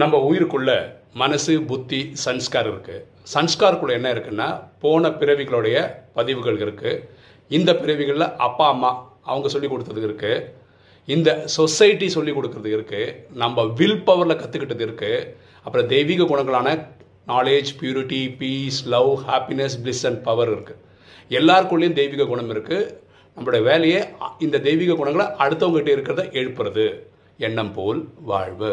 நம்ம உயிருக்குள்ள மனசு புத்தி சன்ஸ்கார் இருக்குது சன்ஸ்காருக்குள்ள என்ன இருக்குன்னா போன பிறவிகளுடைய பதிவுகள் இருக்குது இந்த பிறவிகளில் அப்பா அம்மா அவங்க சொல்லி கொடுத்தது இருக்குது இந்த சொசைட்டி சொல்லி கொடுக்கறது இருக்குது நம்ம வில் பவரில் கற்றுக்கிட்டது இருக்குது அப்புறம் தெய்வீக குணங்களான knowledge purity peace love happiness bliss and power இருக்குது எல்லாருக்குள்ளேயும் தெய்வீக குணம் இருக்குது நம்மளோட வேலையே இந்த தெய்வீக குணங்களை அடுத்தவங்ககிட்ட இருக்கிறத எழுப்புறது. எண்ணம் போல் வாழ்வு.